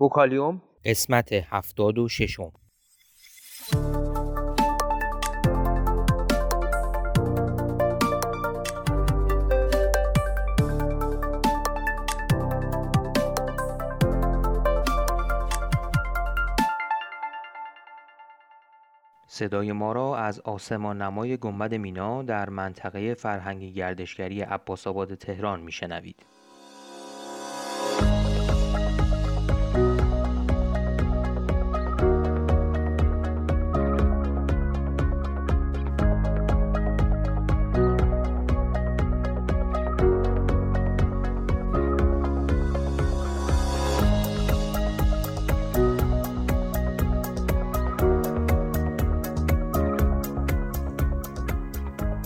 وکالیوم قسمت هفتاد و ششم صدای ما را از آسمان نمای گنبد مینا در منطقه فرهنگی گردشگری عباسآباد تهران میشنوید.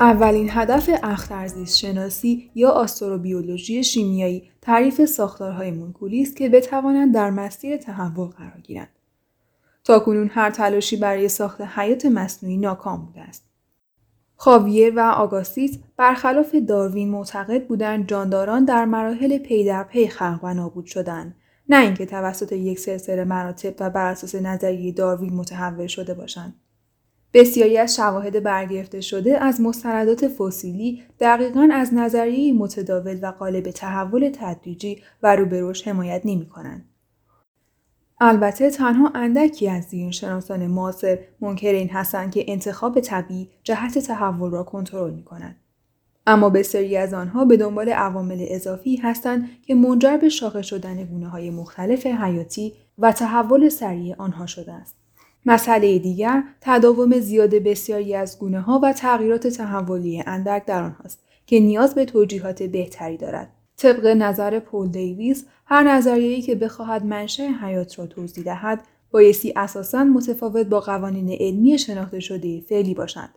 اولین هدف اخترزیست شناسی یا آستروبیولوژی شیمیایی تعریف ساختارهای مولکولی است که بتوانند در مسیر تحول قرار گیرند. تاکنون هر تلاشی برای ساخت حیات مصنوعی ناکام بوده است. خاویر و آگاستیس برخلاف داروین معتقد بودند جانداران در مراحل پی در پی خلق و نابود شدند نه اینکه توسط یک سلسله مراتب و بر اساس نظریه داروین متحول شده باشند بسیاری از شواهد برگرفته شده از مستندات فسیلی دقیقا از نظریه متداول و قالب تحول تدریجی و روبروش حمایت نمی کنند. البته تنها اندکی از شناسان معاصر منکر این هستند که انتخاب طبیعی جهت تحول را کنترل می کنند. اما بسیاری از آنها به دنبال عوامل اضافی هستند که منجر به شاخه شدن گونه های مختلف حیاتی و تحول سریع آنها شده است. مسئله دیگر تداوم زیاد بسیاری از گونه ها و تغییرات تحولی اندک در آنهاست که نیاز به توجیهات بهتری دارد. طبق نظر پول دیویز هر نظریه‌ای که بخواهد منشأ حیات را توضیح دهد بایستی اساسا متفاوت با قوانین علمی شناخته شده فعلی باشند.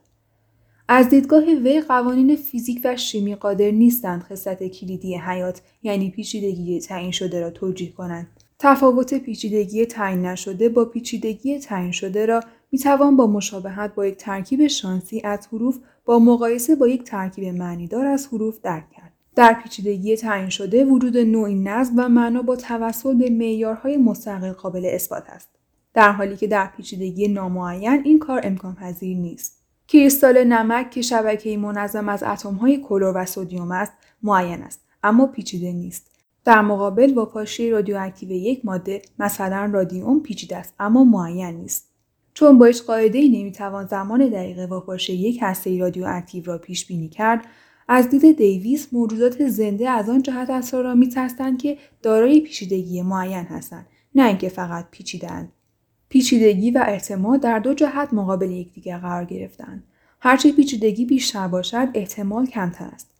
از دیدگاه وی قوانین فیزیک و شیمی قادر نیستند خصلت کلیدی حیات یعنی پیچیدگی تعیین شده را توجیه کنند تفاوت پیچیدگی تعیین نشده با پیچیدگی تعیین شده را می توان با مشابهت با یک ترکیب شانسی از حروف با مقایسه با یک ترکیب معنیدار از حروف درک کرد. در پیچیدگی تعیین شده وجود نوعی نظم و معنا با توسل به معیارهای مستقل قابل اثبات است. در حالی که در پیچیدگی نامعین این کار امکان پذیر نیست. کریستال نمک که شبکه منظم از اتمهای کلور و سدیم است معین است اما پیچیده نیست در مقابل واپاشی رادیواکتیو یک ماده مثلا رادیوم پیچیده است اما معین نیست. چون با هیچ قاعده ای نمی‌توان زمان دقیق واپاشی یک هسته رادیواکتیو را پیش بینی کرد از دید دیویس موجودات زنده از آن جهت اسرار را میتستند که دارای پیچیدگی معین هستند نه اینکه فقط پیچیدند پیچیدگی و احتمال در دو جهت مقابل یکدیگر قرار گرفتند هرچه پیچیدگی بیشتر باشد احتمال کمتر است.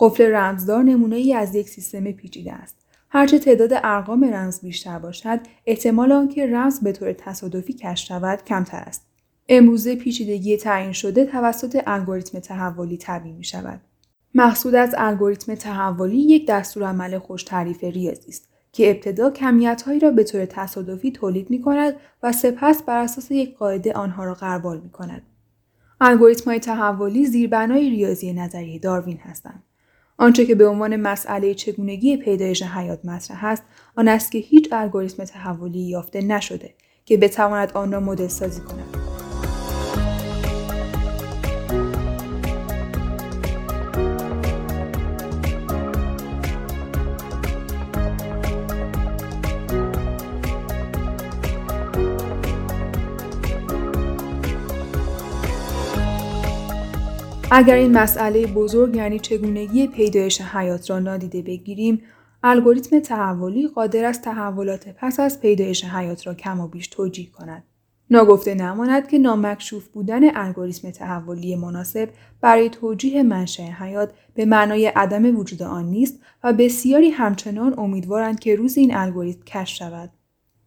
قفل رمزدار نمونه ای از یک سیستم پیچیده است. هرچه تعداد ارقام رمز بیشتر باشد، احتمال آنکه رمز به طور تصادفی کشف شود کمتر است. امروزه پیچیدگی تعیین شده توسط الگوریتم تحولی تبیین می شود. مقصود از الگوریتم تحولی یک دستورالعمل خوش تعریف ریاضی است که ابتدا کمیتهایی را به طور تصادفی تولید می کند و سپس بر اساس یک قاعده آنها را غربال می کند. الگوریتم های تحولی زیربنای ریاضی نظریه داروین هستند. آنچه که به عنوان مسئله چگونگی پیدایش حیات مطرح است آن است که هیچ الگوریتم تحولی یافته نشده که بتواند آن را مدل سازی کند. اگر این مسئله بزرگ یعنی چگونگی پیدایش حیات را نادیده بگیریم الگوریتم تحولی قادر است تحولات پس از پیدایش حیات را کم و بیش توجیه کند. ناگفته نماند که نامکشوف بودن الگوریتم تحولی مناسب برای توجیه منشأ حیات به معنای عدم وجود آن نیست و بسیاری همچنان امیدوارند که روز این الگوریتم کشف شود.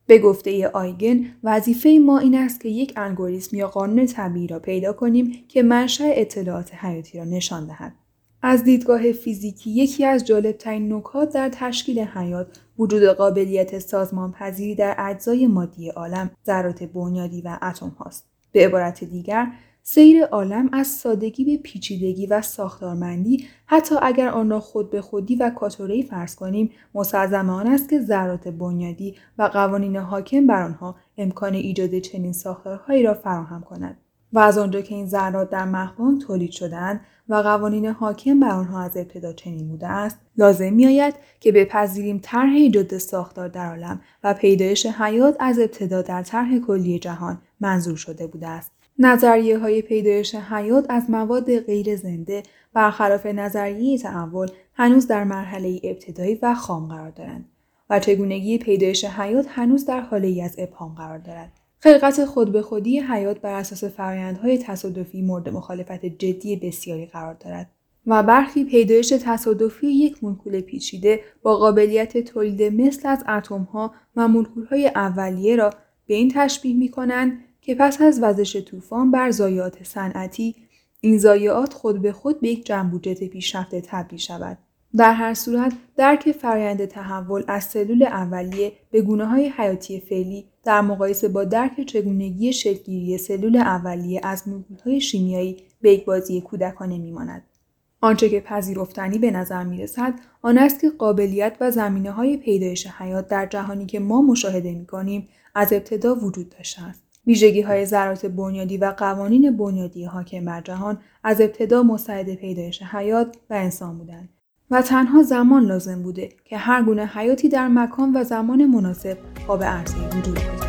به گفته آیگن وظیفه ما این است که یک الگوریتم یا قانون طبیعی را پیدا کنیم که منشأ اطلاعات حیاتی را نشان دهد. از دیدگاه فیزیکی یکی از جالبترین نکات در تشکیل حیات وجود قابلیت سازمان پذیری در اجزای مادی عالم ذرات بنیادی و اتم هاست. به عبارت دیگر سیر عالم از سادگی به پیچیدگی و ساختارمندی حتی اگر آن را خود به خودی و کاتوری فرض کنیم مسلزم آن است که ذرات بنیادی و قوانین حاکم بر آنها امکان ایجاد چنین ساختارهایی را فراهم کند. و از آنجا که این ذرات در مخوان تولید شدهاند و قوانین حاکم بر آنها از ابتدا چنین بوده است لازم میآید که بپذیریم طرح ایجاد ساختار در عالم و پیدایش حیات از ابتدا در طرح کلی جهان منظور شده بوده است. نظریه های پیدایش حیات از مواد غیر زنده برخلاف نظریه تحول هنوز در مرحله ابتدایی و خام قرار دارند و چگونگی پیدایش حیات هنوز در حاله ای از ابهام قرار دارد. خلقت خود به خودی حیات بر اساس فرایندهای تصادفی مورد مخالفت جدی بسیاری قرار دارد و برخی پیدایش تصادفی یک مولکول پیچیده با قابلیت تولید مثل از اتمها و مولکولهای اولیه را به این تشبیه می کنند که پس از وزش طوفان بر ضایعات صنعتی این ضایعات خود به خود به یک جنبوجت پیشرفته تبدیل شود در هر صورت درک فرایند تحول از سلول اولیه به گونه های حیاتی فعلی در مقایسه با درک چگونگی شکلگیری سلول اولیه از های شیمیایی به یک بازی کودکانه میماند آنچه که پذیرفتنی به نظر می رسد آن است که قابلیت و زمینه های پیدایش حیات در جهانی که ما مشاهده می کنیم از ابتدا وجود داشته است. ویژگی های ذرات بنیادی و قوانین بنیادی حاکم بر جهان از ابتدا مساعد پیدایش حیات و انسان بودند و تنها زمان لازم بوده که هر گونه حیاتی در مکان و زمان مناسب قاب عرضه وجود.